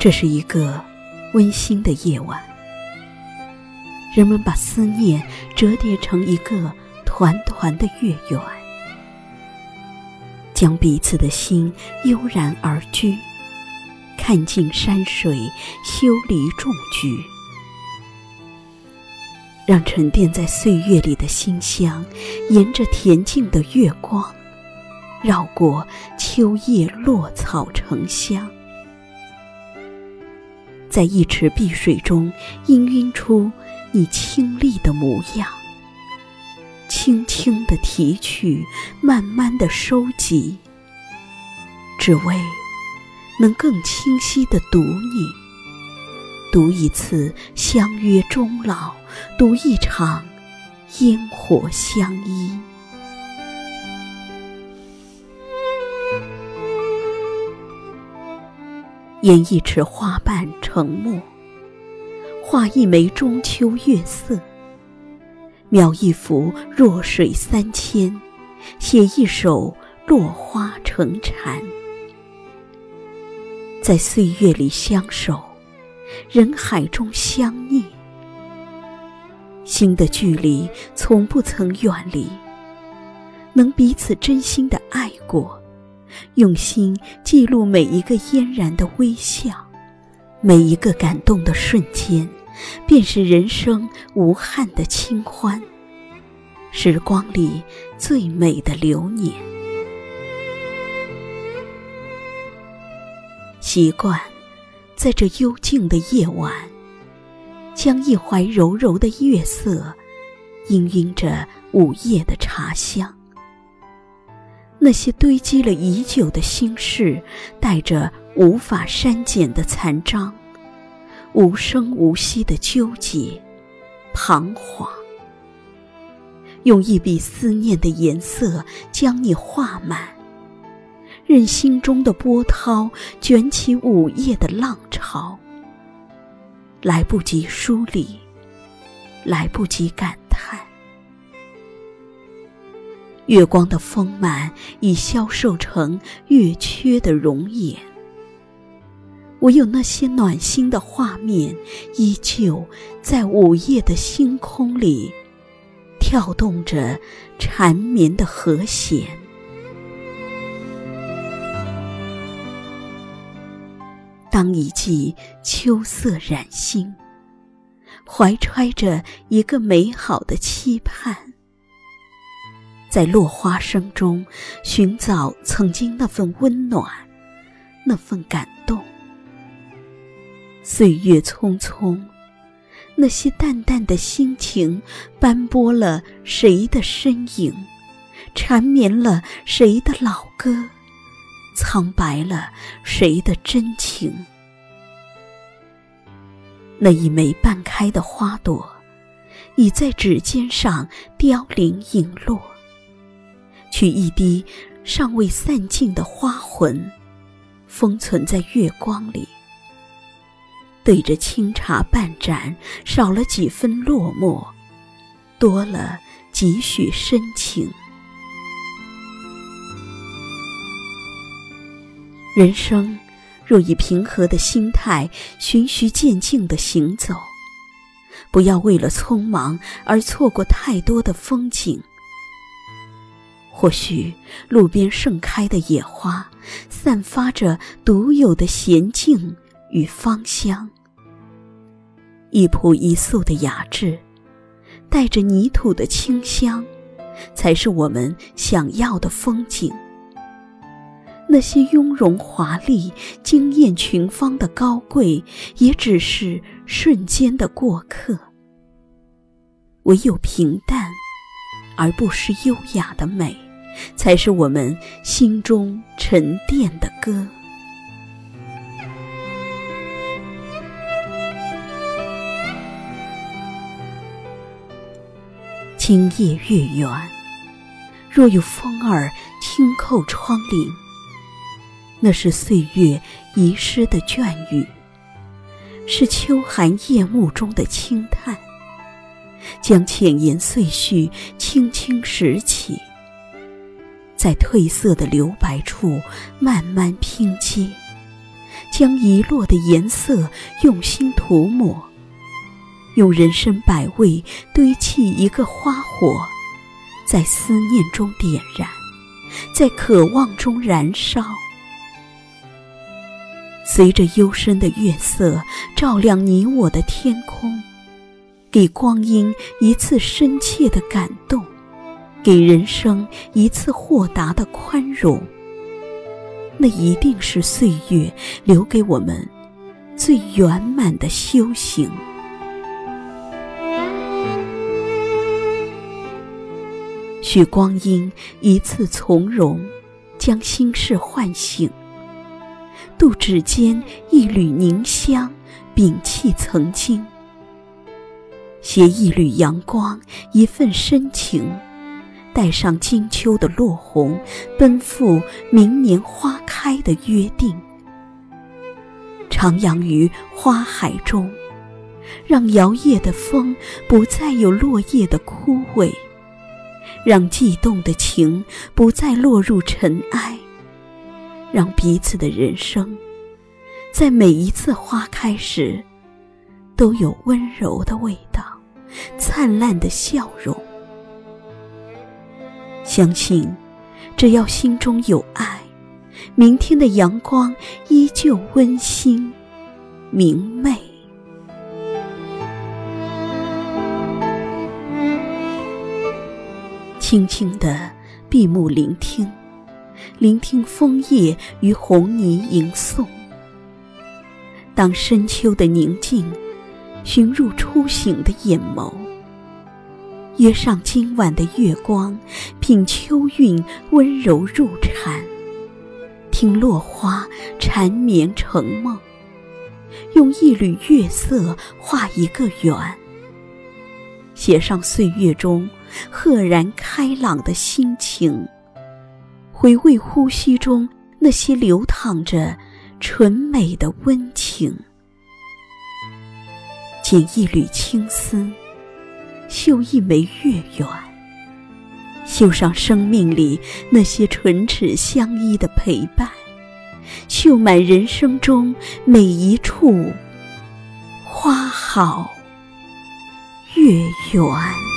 这是一个温馨的夜晚，人们把思念折叠成一个团团的月圆，将彼此的心悠然而居，看尽山水，修篱种菊，让沉淀在岁月里的馨香，沿着恬静的月光，绕过秋叶落草成香。在一池碧水中氤氲出你清丽的模样，轻轻的提取，慢慢的收集，只为能更清晰的读你，读一次相约终老，读一场烟火相依。研一池花瓣成墨，画一枚中秋月色，描一幅弱水三千，写一首落花成禅。在岁月里相守，人海中相念，心的距离从不曾远离，能彼此真心的爱过。用心记录每一个嫣然的微笑，每一个感动的瞬间，便是人生无憾的清欢。时光里最美的流年，习惯在这幽静的夜晚，将一怀柔柔的月色，氤氲着午夜的茶香。那些堆积了已久的心事，带着无法删减的残章，无声无息的纠结、彷徨，用一笔思念的颜色将你画满，任心中的波涛卷起午夜的浪潮，来不及梳理，来不及感月光的丰满已消瘦成月缺的容颜，唯有那些暖心的画面，依旧在午夜的星空里跳动着缠绵的和弦。当一季秋色染心，怀揣着一个美好的期盼。在落花声中寻找曾经那份温暖，那份感动。岁月匆匆，那些淡淡的心情斑驳了谁的身影，缠绵了谁的老歌，苍白了谁的真情。那一枚半开的花朵，已在指尖上凋零影落。取一滴尚未散尽的花魂，封存在月光里。对着清茶半盏，少了几分落寞，多了几许深情。人生若以平和的心态，循序渐进的行走，不要为了匆忙而错过太多的风景。或许路边盛开的野花，散发着独有的娴静与芳香；一朴一素的雅致，带着泥土的清香，才是我们想要的风景。那些雍容华丽、惊艳群芳的高贵，也只是瞬间的过客。唯有平淡，而不失优雅的美。才是我们心中沉淀的歌。今夜月圆，若有风儿轻叩窗棂，那是岁月遗失的眷语，是秋寒夜幕中的轻叹，将浅言碎絮轻轻拾起。在褪色的留白处慢慢拼接，将遗落的颜色用心涂抹，用人生百味堆砌一个花火，在思念中点燃，在渴望中燃烧。随着幽深的月色照亮你我的天空，给光阴一次深切的感动，给人生一次豁达的宽容。那一定是岁月留给我们最圆满的修行。许光阴一次从容，将心事唤醒。渡指间一缕凝香，摒弃曾经。携一缕阳光，一份深情，带上金秋的落红，奔赴明年花开的约定。徜徉于花海中，让摇曳的风不再有落叶的枯萎，让悸动的情不再落入尘埃。让彼此的人生，在每一次花开时，都有温柔的味道，灿烂的笑容。相信，只要心中有爱，明天的阳光依旧温馨明媚。轻轻的闭目聆听。聆听枫叶与红泥吟诵。当深秋的宁静寻入初醒的眼眸，约上今晚的月光，品秋韵温柔入禅，听落花缠绵成梦，用一缕月色画一个圆，写上岁月中赫然开朗的心情。回味呼吸中那些流淌着纯美的温情，剪一缕青丝，绣一枚月圆，绣上生命里那些唇齿相依的陪伴，绣满人生中每一处花好月圆。